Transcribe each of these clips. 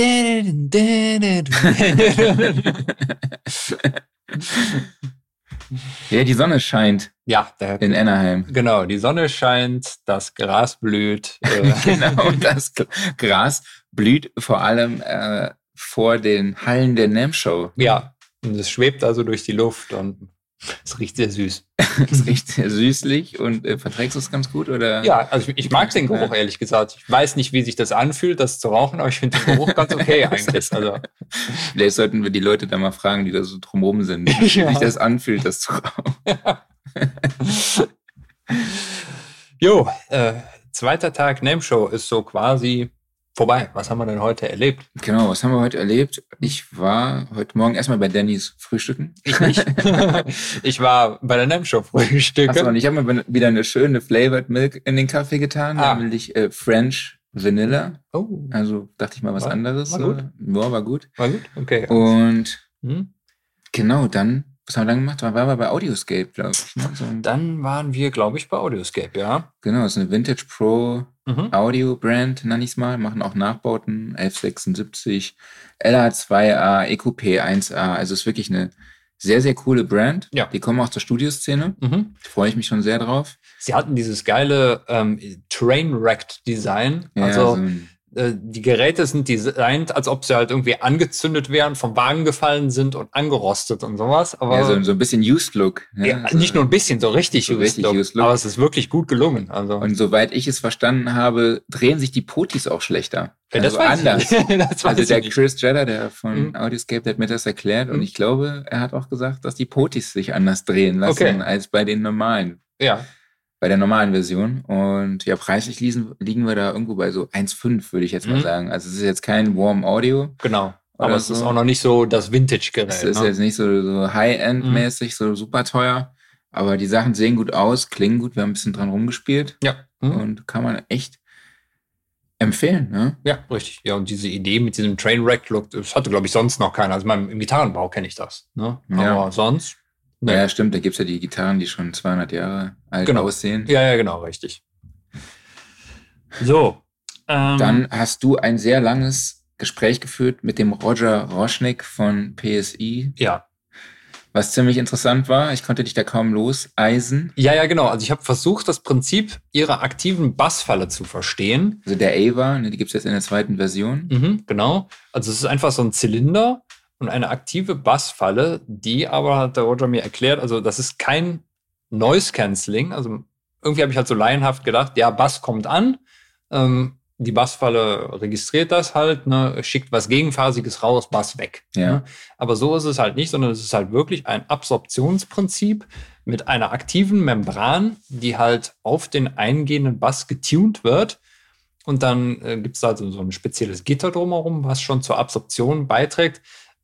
ja, die Sonne scheint. Ja, der, in Anaheim. Genau, die Sonne scheint, das Gras blüht. Äh. genau, das Gras blüht vor allem äh, vor den Hallen der NAM Show. Ja, und es schwebt also durch die Luft und es riecht sehr süß. es riecht sehr süßlich und äh, verträgst du es ganz gut? Oder? Ja, also ich, ich mag den Geruch, ehrlich gesagt. Ich weiß nicht, wie sich das anfühlt, das zu rauchen, aber ich finde den Geruch ganz okay eigentlich. Also. Vielleicht sollten wir die Leute da mal fragen, die da so drumherum sind, wie ja. sich das anfühlt, das zu rauchen. Jo, äh, zweiter Tag Name Show ist so quasi vorbei. Was haben wir denn heute erlebt? Genau, was haben wir heute erlebt? Ich war heute Morgen erstmal bei Dannys Frühstücken. Ich nicht. ich war bei der NAM Show Frühstücken. Achso, und ich habe mir wieder eine schöne Flavored Milk in den Kaffee getan, ah. nämlich äh, French Vanilla. Oh. Also dachte ich mal was war, anderes. War gut. Ja, war gut. War gut, okay. Und hm? genau, dann was haben wir dann gemacht? Dann waren wir bei Audioscape, glaube ich. Ne? So dann waren wir, glaube ich, bei Audioscape, ja. Genau, das ist eine Vintage Pro mhm. Audio Brand, nenne ich es mal. Machen auch Nachbauten, 1176, LA2A, EQP 1A. Also ist wirklich eine sehr, sehr coole Brand. Ja. Die kommen auch zur Studioszene. Mhm. Da freue ich mich schon sehr drauf. Sie hatten dieses geile ähm, Train-Wrecked-Design. Ja, also so ein die Geräte sind designt, als ob sie halt irgendwie angezündet wären, vom Wagen gefallen sind und angerostet und sowas. Aber ja, so, so ein bisschen Used Look. Ja, ja also nicht nur ein bisschen, so richtig, so used, richtig look, used Look. Aber es ist wirklich gut gelungen. Also. Und soweit ich es verstanden habe, drehen sich die Potis auch schlechter. Ja, das also anders. das also der Chris Jedder, der von mhm. Audioscape, der hat mir das erklärt mhm. und ich glaube, er hat auch gesagt, dass die Potis sich anders drehen lassen okay. als bei den normalen. Ja bei der normalen Version. Und ja, preislich liegen, liegen wir da irgendwo bei so 1,5, würde ich jetzt mal mhm. sagen. Also es ist jetzt kein Warm Audio. Genau. Aber es so. ist auch noch nicht so das Vintage-Gerät. Es ist ne? jetzt nicht so, so High-End-mäßig, mhm. so super teuer. Aber die Sachen sehen gut aus, klingen gut. Wir haben ein bisschen dran rumgespielt. Ja. Mhm. Und kann man echt empfehlen. Ne? Ja, richtig. Ja, und diese Idee mit diesem Trainwreck-Look, das hatte, glaube ich, sonst noch keiner. Also im Gitarrenbau kenne ich das. Ne? Aber ja. sonst Nee. Ja, stimmt. Da gibt es ja die Gitarren, die schon 200 Jahre alt genau. aussehen. Ja, ja, genau, richtig. So. Ähm, Dann hast du ein sehr langes Gespräch geführt mit dem Roger Roschnik von PSI. Ja. Was ziemlich interessant war, ich konnte dich da kaum loseisen. Ja, ja, genau. Also ich habe versucht, das Prinzip ihrer aktiven Bassfalle zu verstehen. Also der Ava, ne, die gibt es jetzt in der zweiten Version. Mhm, genau. Also es ist einfach so ein Zylinder und eine aktive Bassfalle, die aber, hat der Roger mir erklärt, also das ist kein Noise Cancelling. Also irgendwie habe ich halt so laienhaft gedacht, ja, Bass kommt an, ähm, die Bassfalle registriert das halt, ne, schickt was Gegenphasiges raus, Bass weg. Ja. Ne? Aber so ist es halt nicht, sondern es ist halt wirklich ein Absorptionsprinzip mit einer aktiven Membran, die halt auf den eingehenden Bass getuned wird. Und dann äh, gibt es da so, so ein spezielles Gitter drumherum, was schon zur Absorption beiträgt.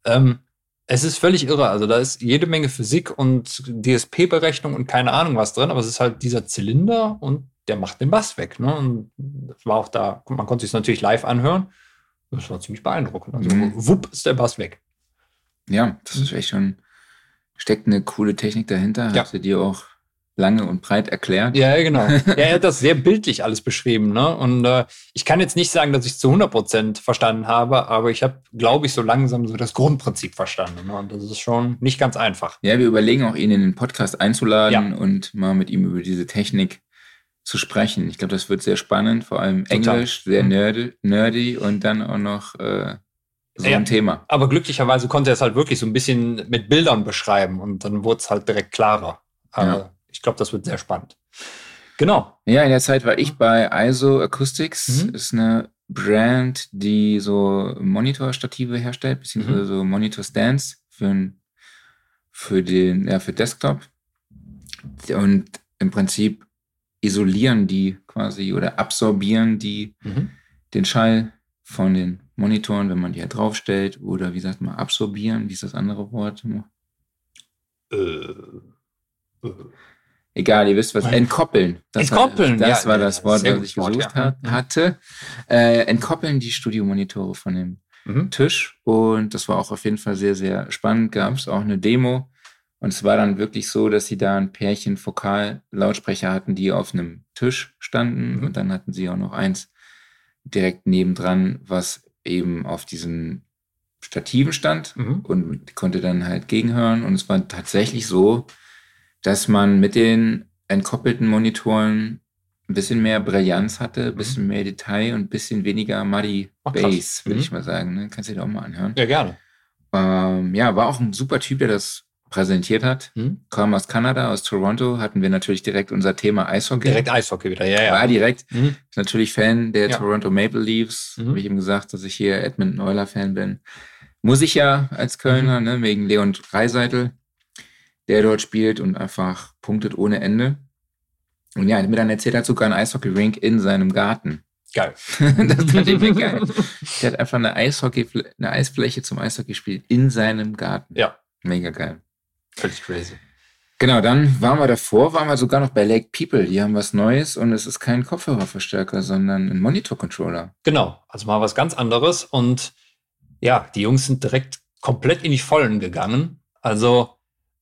Ähm, es ist völlig irre. Also da ist jede Menge Physik und DSP-Berechnung und keine Ahnung was drin, aber es ist halt dieser Zylinder und der macht den Bass weg. Ne? Und das war auch da, man konnte sich natürlich live anhören. Das war ziemlich beeindruckend. Also mhm. wupp ist der Bass weg. Ja, das ist echt schon, steckt eine coole Technik dahinter. Ja. Hast du dir auch lange und breit erklärt. Ja, genau. ja, er hat das sehr bildlich alles beschrieben. Ne? Und äh, ich kann jetzt nicht sagen, dass ich es zu 100 Prozent verstanden habe, aber ich habe, glaube ich, so langsam so das Grundprinzip verstanden. Ne? Und das ist schon nicht ganz einfach. Ja, wir überlegen auch, ihn in den Podcast einzuladen ja. und mal mit ihm über diese Technik zu sprechen. Ich glaube, das wird sehr spannend, vor allem Total. Englisch, sehr mhm. nerdy, nerdy und dann auch noch äh, so ja, ein Thema. Aber glücklicherweise konnte er es halt wirklich so ein bisschen mit Bildern beschreiben und dann wurde es halt direkt klarer. Ja ich glaube, das wird sehr spannend. Genau. Ja, in der Zeit war ich bei ISO Acoustics. Mhm. Ist eine Brand, die so Monitorstative herstellt, beziehungsweise mhm. so Monitor-Stands für, für den, ja, für Desktop. Und im Prinzip isolieren die quasi oder absorbieren die mhm. den Schall von den Monitoren, wenn man die halt draufstellt. Oder wie sagt man, absorbieren? Wie ist das andere Wort? Äh, äh. Egal, ihr wisst was. Entkoppeln. Das entkoppeln. War, das ja, war das Wort, was ich gesucht Wort, ja. hatte. Äh, entkoppeln die Studiomonitore von dem mhm. Tisch. Und das war auch auf jeden Fall sehr, sehr spannend. Gab es auch eine Demo. Und es war dann wirklich so, dass sie da ein Pärchen Vokal-Lautsprecher hatten, die auf einem Tisch standen. Mhm. Und dann hatten sie auch noch eins direkt nebendran, was eben auf diesen Stativen stand Mhm. und konnte dann halt gegenhören. Und es war tatsächlich so, dass man mit den entkoppelten Monitoren ein bisschen mehr Brillanz hatte, ein bisschen mehr Detail und ein bisschen weniger Muddy Ach. Bass, würde Mhm. ich mal sagen. Ne? Kannst du dir auch mal anhören. Ja, gerne. Ähm, ja, war auch ein super Typ, der das präsentiert hat. Mhm. Kam aus Kanada, aus Toronto, hatten wir natürlich direkt unser Thema Eishockey. Direkt Eishockey wieder, ja, ja. War direkt Mhm. ist natürlich Fan der Ja. Toronto Maple Leafs. Mhm. Habe ich ihm gesagt, dass ich hier Edmund Euler Fan bin. Muss ich ja als Kölner, Mhm. ne, wegen Leon Dreiseitel, der dort spielt und einfach punktet ohne Ende. Und ja, er hat mir dann erzählt, er hat sogar einen Eishockey-Rink in seinem Garten. Geil. das fand ich geil. Der hat einfach eine Eishockey, eine Eisfläche zum Eishockey spielen in seinem Garten. Ja. Mega geil. Völlig crazy. Genau, dann waren wir davor, waren wir sogar noch bei Lake People. Die haben was Neues und es ist kein Kopfhörerverstärker, sondern ein Monitor-Controller. Genau, also mal was ganz anderes. Und ja, die Jungs sind direkt komplett in die Vollen gegangen. Also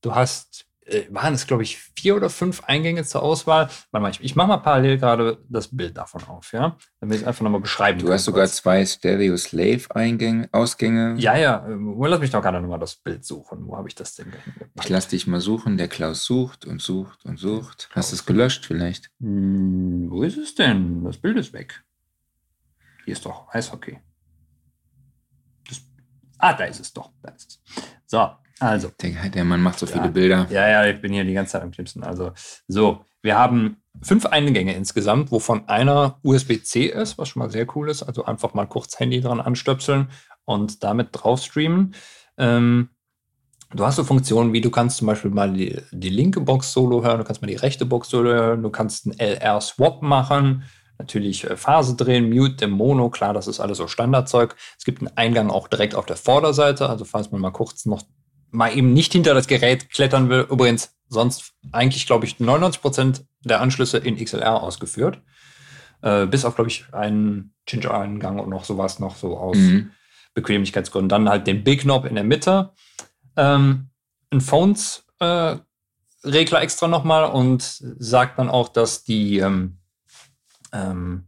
du hast, äh, waren es glaube ich vier oder fünf Eingänge zur Auswahl. Warte mal, ich, ich mache mal parallel gerade das Bild davon auf, ja, damit ich es einfach nochmal beschreiben Du kann hast sogar kurz. zwei Stereo-Slave-Eingänge, Ausgänge. Ja, ja, äh, lass mich doch gerade nochmal das Bild suchen. Wo habe ich das denn hingepackt? Ich lass dich mal suchen. Der Klaus sucht und sucht und sucht. Hast du es gelöscht vielleicht? Hm, wo ist es denn? Das Bild ist weg. Hier ist doch Eishockey. Das, ah, da ist es doch. Da ist es. So, also. Der, der Mann macht so viele Ja. Bilder. Ja, ja, ich bin hier die ganze Zeit am Knipsen. Also, so, wir haben fünf Eingänge insgesamt, wovon einer USB-C ist, was schon mal sehr cool ist. Also einfach mal kurz Handy dran anstöpseln und damit drauf streamen. Ähm, du hast so Funktionen wie, du kannst zum Beispiel mal die, die linke Box Solo hören, du kannst mal die rechte Box Solo hören, du kannst einen LR-Swap machen, natürlich äh, Phase drehen, Mute, dem Mono, klar, das ist alles so Standardzeug. Es gibt einen Eingang auch direkt auf der Vorderseite, also falls man mal kurz noch mal eben nicht hinter das Gerät klettern will. Übrigens, sonst eigentlich, glaube ich, 99% der Anschlüsse in XLR ausgeführt. Äh, bis auf, glaube ich, einen Ginger-Eingang und noch sowas noch so aus Mhm. Bequemlichkeitsgründen. Dann halt den Big Knob in der Mitte. Ähm, ein Phones-Regler extra nochmal und sagt dann auch, dass die, ähm, ähm,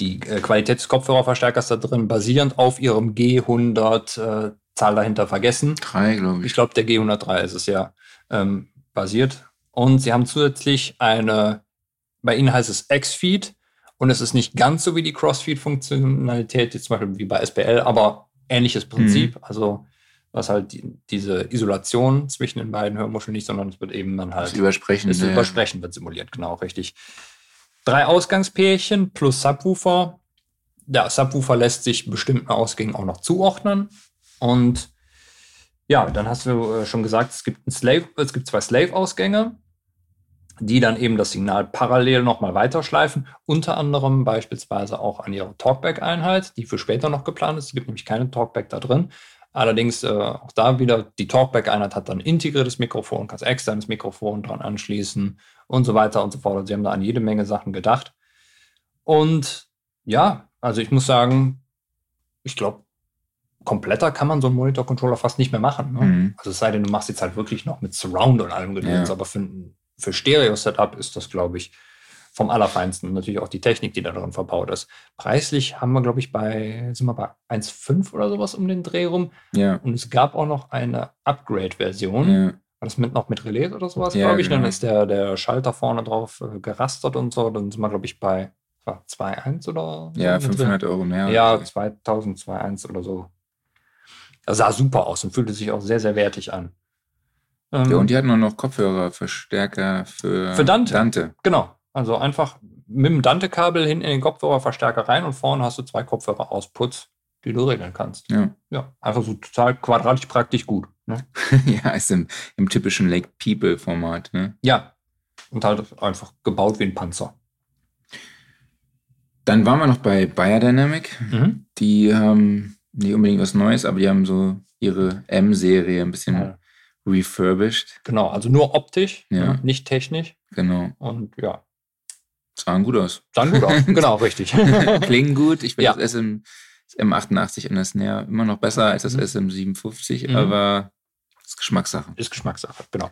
die äh, Qualität des Kopfhörerverstärkers da drin basierend auf ihrem G100 äh, Zahl dahinter vergessen. Drei, glaube ich. Ich glaube, der G103 ist es ja ähm, basiert. Und sie haben zusätzlich eine, bei ihnen heißt es X-Feed und es ist nicht ganz so wie die Crossfeed-Funktionalität, jetzt zum Beispiel wie bei SPL, aber ähnliches Prinzip. Also was halt die, diese Isolation zwischen den beiden Hörmuscheln nicht, sondern es wird eben dann halt Das Übersprechen. das Übersprechen wird simuliert, genau, richtig. Drei Ausgangspärchen plus Subwoofer. Der Subwoofer lässt sich bestimmten Ausgängen auch noch zuordnen. Und ja, dann hast du äh, schon gesagt, es gibt, ein Slave, es gibt zwei Slave-Ausgänge, die dann eben das Signal parallel nochmal weiterschleifen. Unter anderem beispielsweise auch an ihre Talkback-Einheit, die für später noch geplant ist. Es gibt nämlich keine Talkback da drin. Allerdings äh, auch da wieder, die Talkback-Einheit hat dann integriertes Mikrofon, kannst externes Mikrofon dran anschließen und so weiter und so fort. Also sie haben da an jede Menge Sachen gedacht. Und ja, also ich muss sagen, ich glaube, kompletter kann man so einen Monitor-Controller fast nicht mehr machen. Ne? Mhm. Also es sei denn, du machst jetzt halt wirklich noch mit Surround und allem Gedöns, Ja. aber für, für Stereo-Setup ist das, glaube ich, vom Allerfeinsten. Und Natürlich auch die Technik, die da drin verbaut ist. Preislich haben wir, glaube ich, bei, sind wir bei 1,5 oder sowas um den Dreh rum. Ja. Und es gab auch noch eine Upgrade-Version. ja. War das mit noch mit Relais oder sowas, Ja, glaube ich? Dann genau. ist der, der Schalter vorne drauf äh, gerastert und so. Dann sind wir, glaube ich, bei war 2,1 oder so Ja, mit drin. 500 Euro mehr. Ja, oder so. 2000, 2,1 oder so. Das sah super aus und fühlte sich auch sehr, sehr wertig an. Ähm, ja, und die hatten auch noch Kopfhörerverstärker für, Für Dante. Dante. Genau. Also einfach mit dem Dante-Kabel hin in den Kopfhörerverstärker rein und vorne hast du zwei Kopfhörer-Outputs, die du regeln kannst. Ja. Ja, einfach so total quadratisch praktisch gut. Ne? ja, ist im, im typischen Lake People-Format. Ne? Ja. Und halt einfach gebaut wie ein Panzer. Dann waren wir noch bei Biodynamic. Mhm. Die haben nicht unbedingt was Neues, aber die haben so ihre M-Serie ein bisschen Ja. refurbished. Genau, also nur optisch, Ja. ne? nicht technisch. Genau. Und ja, Sahen gut aus. dann gut aus. genau, richtig. Klingen gut. Ich finde Ja. das SM, das M88 an der Snare immer noch besser als das Mhm. SM57, Mhm. aber ist Geschmackssache. Ist Geschmackssache, genau.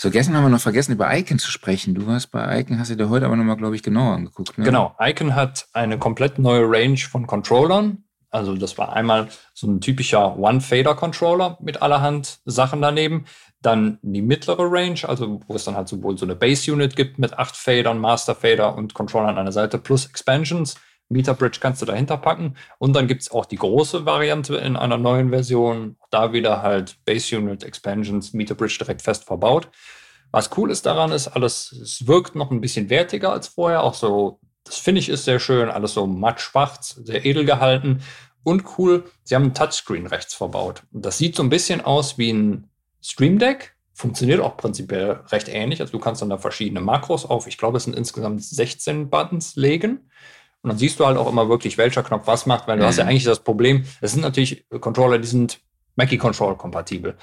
So, gestern haben wir noch vergessen, über Icon zu sprechen. Du warst bei Icon, hast du dir heute aber nochmal, glaube ich, genauer angeguckt. Ne? Genau, Icon hat eine komplett neue Range von Controllern. Also das war einmal so ein typischer One-Fader-Controller mit allerhand Sachen daneben. Dann die mittlere Range, also wo es dann halt sowohl so eine Base-Unit gibt mit acht Fadern, Master-Fader und Controller an einer Seite plus Expansions. Meter Bridge kannst du dahinter packen. Und dann gibt es auch die große Variante in einer neuen Version. Da wieder halt Base Unit, Expansions, Meter Bridge direkt fest verbaut. Was cool ist daran, ist alles, es wirkt noch ein bisschen wertiger als vorher. Auch so, das finde ich ist sehr schön. Alles so matt schwarz, sehr edel gehalten. Und cool, sie haben ein Touchscreen rechts verbaut. Das sieht so ein bisschen aus wie ein Stream Deck. Funktioniert auch prinzipiell recht ähnlich. Also du kannst dann da verschiedene Makros auf, ich glaube, es sind insgesamt 16 Buttons legen. Und dann siehst du halt auch immer wirklich, welcher Knopf was macht, weil du hast ja mhm. eigentlich das Problem, es sind natürlich Controller, die sind Mackie Control kompatibel.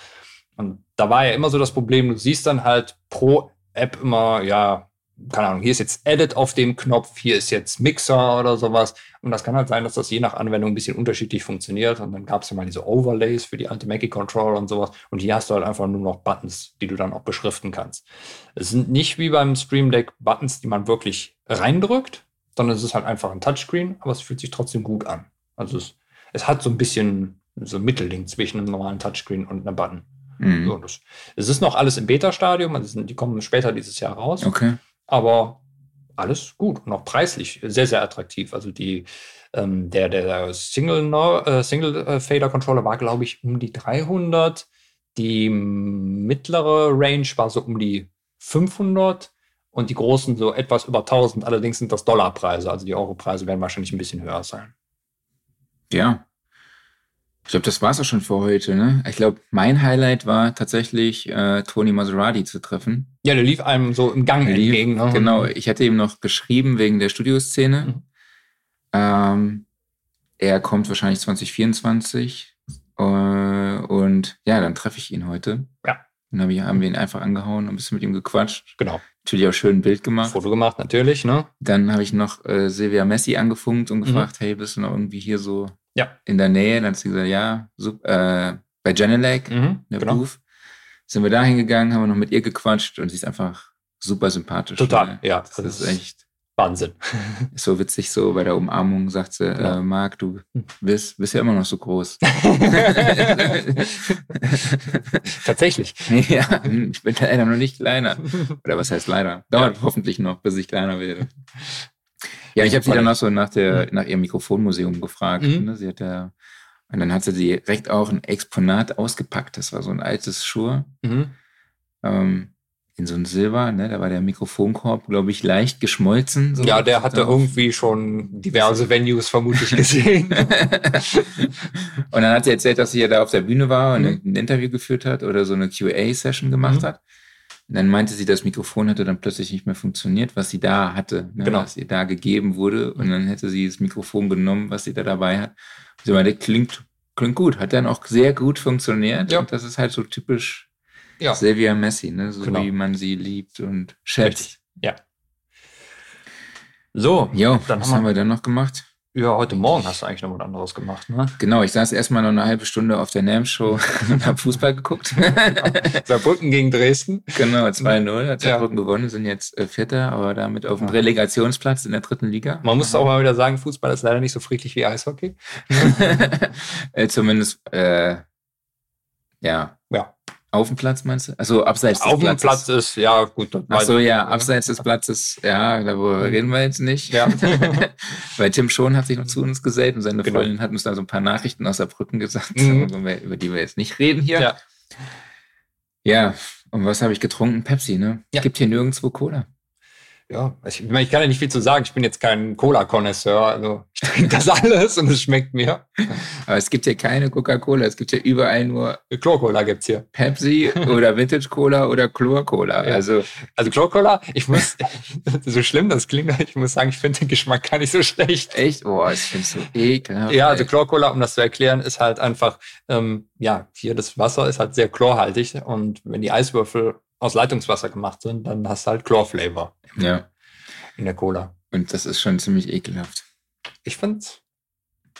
Und da war ja immer so das Problem, du siehst dann halt pro App immer, ja, keine Ahnung, hier ist jetzt Edit auf dem Knopf, hier ist jetzt Mixer oder sowas. Und das kann halt sein, dass das je nach Anwendung ein bisschen unterschiedlich funktioniert. Und dann gab es ja mal diese Overlays für die alte Mackie Controller und sowas. Und hier hast du halt einfach nur noch Buttons, die du dann auch beschriften kannst. Es sind nicht wie beim Stream Deck Buttons, die man wirklich reindrückt, sondern es ist halt einfach ein Touchscreen, aber es fühlt sich trotzdem gut an. Also es, es hat so ein bisschen so ein Mittelding zwischen einem normalen Touchscreen und einem Button. Mhm. So, das, es ist noch alles im Beta-Stadium, also die kommen später dieses Jahr raus. Okay. Aber alles gut und auch preislich sehr, sehr attraktiv. Also die, ähm, der, der Single, äh, Single äh, Fader Controller war, glaube ich, um die 300. Die mittlere Range war so um die 500 und die großen so etwas über 1000. Allerdings sind das Dollarpreise, also die Europreise werden wahrscheinlich ein bisschen höher sein. Ja. Ich glaube, das war es auch schon für heute. Ne? Ich glaube, mein Highlight war tatsächlich, äh, Tony Maserati zu treffen. Ja, der lief einem so im Gang lief, entgegen. Ne? Genau, ich hatte ihm noch geschrieben wegen der Studioszene. Mhm. Ähm, er kommt wahrscheinlich 2024. Äh, und ja, dann treffe ich ihn heute. Ja. Dann hab ich, haben wir ihn einfach angehauen und ein bisschen mit ihm gequatscht. Genau. Natürlich auch schön ein Bild gemacht. Foto gemacht, natürlich, ne? Dann habe ich noch äh, Silvia Messi angefunkt und mhm. gefragt, mhm. hey, bist du noch irgendwie hier so ja. in der Nähe? Dann hat sie gesagt, ja, super, äh, bei Genelec, mhm, der genau. Booth. Sind wir da hingegangen, haben wir noch mit ihr gequatscht und sie ist einfach super sympathisch. Total, ne? ja. Das, das ist echt Wahnsinn. Ist so witzig, so bei der Umarmung sagt sie, genau. äh, Marc, du bist, bist ja immer noch so groß. Tatsächlich. Ja, ich bin leider noch nicht kleiner. Oder was heißt leider? Dauert ja. hoffentlich noch, bis ich kleiner werde. Ja, ich habe sie dann noch so nach, der, nach ihrem Mikrofonmuseum gefragt. Mhm. Ne? Sie hat ja, und dann hat sie direkt auch ein Exponat ausgepackt. Das war so ein altes Schur. Mhm. Ähm, in so ein Silber, ne? Da war der Mikrofonkorb, glaube ich, leicht geschmolzen. So ja, der hatte drauf. irgendwie schon diverse Venues vermutlich gesehen. und dann hat sie erzählt, dass sie ja da auf der Bühne war und mhm. ein Interview geführt hat oder so eine QA-Session gemacht mhm. hat. Und dann meinte sie, das Mikrofon hatte dann plötzlich nicht mehr funktioniert, was sie da hatte, ne? genau. was ihr da gegeben wurde. Und dann hätte sie das Mikrofon genommen, was sie da dabei hat. Und sie meinte, klingt, klingt gut, hat dann auch sehr gut funktioniert. Ja. Und das ist halt so typisch ja. Silvia Messi, ne? so genau. wie man sie liebt und schätzt. Richtig. Ja. So, jo, dann was haben wir, haben wir dann noch gemacht? Ja, heute Morgen hast du eigentlich noch was anderes gemacht, ne? Genau, ich saß erstmal noch eine halbe Stunde auf der NAM-Show und habe Fußball geguckt. Saarbrücken gegen Dresden. Genau, 2-0 hat Saarbrücken ja. gewonnen, sind jetzt äh, Vierter, aber damit auf dem Relegationsplatz in der dritten Liga. Man muss auch mal wieder sagen, Fußball ist leider nicht so friedlich wie Eishockey. äh, zumindest, äh, ja. Auf dem Platz meinst du? Also abseits des Auf Platzes. Auf dem Platz ist, ja, gut. Ach so, ja, abseits des Platzes, ja, darüber mhm. reden wir jetzt nicht. Ja. Weil Tim Schon hat sich noch zu uns gesellt und seine genau. Freundin hat uns da so ein paar Nachrichten aus der Brücken gesagt, mhm. über die wir jetzt nicht reden hier. Ja. Ja, und was habe ich getrunken? Pepsi, ne? Ja. Gibt hier nirgendwo Cola ja, ich, ich, meine, ich kann ja nicht viel zu sagen. Ich bin jetzt kein Cola-Konnoisseur. Also ich trinke das alles und es schmeckt mir. Aber es gibt hier keine Coca-Cola. Es gibt hier überall nur Chlor-Cola gibt's hier. Pepsi oder Vintage-Cola oder Chlor-Cola. Ja. Also, also Chlor-Cola, ich muss, so schlimm das klingt, ich muss sagen, ich finde den Geschmack gar nicht so schlecht. Echt? Boah, ich finde es so ekelhaft. Ja, also Chlor-Cola, um das zu erklären, ist halt einfach, ähm, ja, hier das Wasser ist halt sehr chlorhaltig und wenn die Eiswürfel aus Leitungswasser gemacht sind, dann hast du halt Chlorflavor. Ja. In der Cola. Und das ist schon ziemlich ekelhaft. Ich fand's.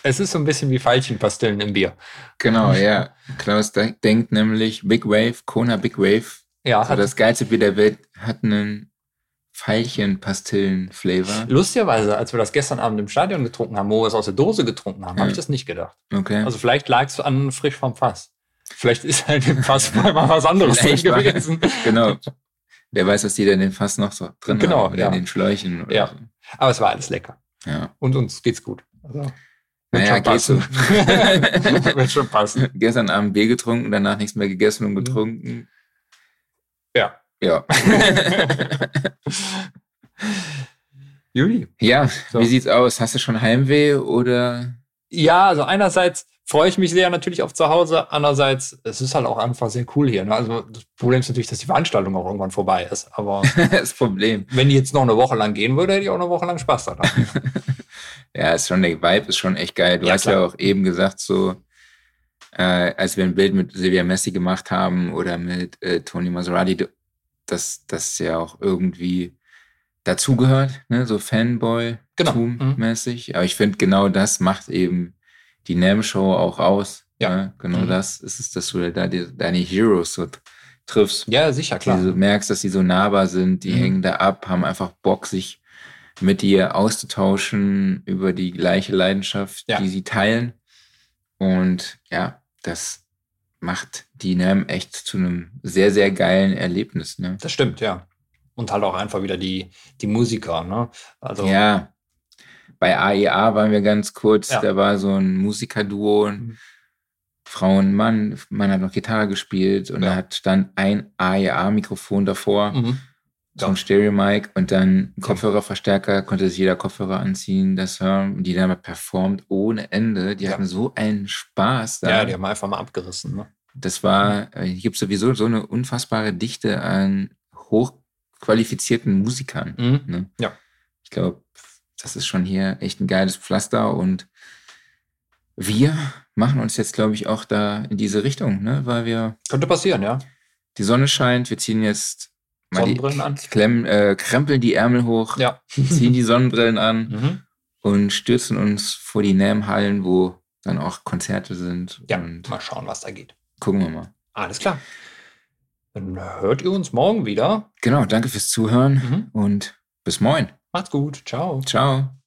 Es ist so ein bisschen wie Veilchenpastillen im Bier. Genau, ja. Klaus denkt nämlich Big Wave, Kona Big Wave Ja, Also hat, das geilste Bier der Welt hat einen Veilchen-Pastillen-Flavor. lustigerweise, als wir das gestern Abend im Stadion getrunken haben, wo wir es aus der Dose getrunken haben, Ja. habe ich das nicht gedacht. Okay. Also vielleicht lag es an frisch vom Fass. Vielleicht ist halt im Fass mal was anderes drin gewesen. genau. Wer weiß, was die da in den Fass noch so drin Genau, haben. Oder ja. in den Schläuchen. Ja. So. Aber es war alles lecker. ja. Und uns geht's gut. Also, wird Naja, schon geht so. wird schon passen. Gestern Abend Bier getrunken, danach nichts mehr gegessen und getrunken. Ja. Ja. Juli. ja, So. wie sieht's aus? Hast du schon Heimweh oder? Ja, also einerseits freue ich mich sehr natürlich auf zu Hause, andererseits es ist halt auch einfach sehr cool hier. Ne? Also das Problem ist natürlich, dass die Veranstaltung auch irgendwann vorbei ist. Aber das Problem. wenn die jetzt noch eine Woche lang gehen würde, hätte ich auch eine Woche lang Spaß daran. Ja, ist schon, der Vibe ist schon echt geil. Du Ja, hast klar. ja auch eben gesagt, so, äh, als wir ein Bild mit Silvia Messi gemacht haben oder mit äh, Tony Maserati, dass das ja auch irgendwie dazugehört, ne? so Genau. Fanboy-mäßig. Aber ich finde, genau das macht eben die NAM-Show auch aus. Ja. Ne? Genau Mhm. das ist es, dass du da die, deine Heroes so triffst. ja, sicher, klar. Du merkst, dass sie so nahbar sind, die Mhm. hängen da ab, haben einfach Bock, sich mit dir auszutauschen über die gleiche Leidenschaft, Ja. die sie teilen. Und ja, das macht die NAM echt zu einem sehr, sehr geilen Erlebnis. Ne? Das stimmt, ja. Und halt auch einfach wieder die, die Musiker, ne? Also, Ja, bei AEA waren wir ganz kurz, Ja. da war so ein Musikerduo, Mhm. Frau und Mann, Mann hat noch Gitarre gespielt und Ja. da hat stand ein AEA-Mikrofon davor. Mhm. so ein Stereo-Mic und dann ein Kopfhörerverstärker, konnte sich jeder Kopfhörer anziehen, das hören. Die haben performt ohne Ende. Die Ja. hatten so einen Spaß da. ja, die haben einfach mal abgerissen, ne? das war, äh, hier gibt sowieso so eine unfassbare Dichte an hochqualifizierten Musikern. Mhm. Ne? Ja. Ich glaube, das ist schon hier echt ein geiles Pflaster und wir machen uns jetzt, glaube ich, auch da in diese Richtung, ne? weil wir, Könnte passieren, ja. die Sonne scheint, wir ziehen jetzt mal die, Sonnenbrillen an. Klemm, äh, krempeln die Ärmel hoch, Ja. ziehen die Sonnenbrillen an Mhm. und stürzen uns vor die NAM-Hallen, wo dann auch Konzerte sind. Ja, Und mal schauen, was da geht. gucken wir mal. Alles klar. Dann hört ihr uns morgen wieder. Genau, danke fürs Zuhören Mhm. und bis morgen. Macht's gut. Ciao. Ciao.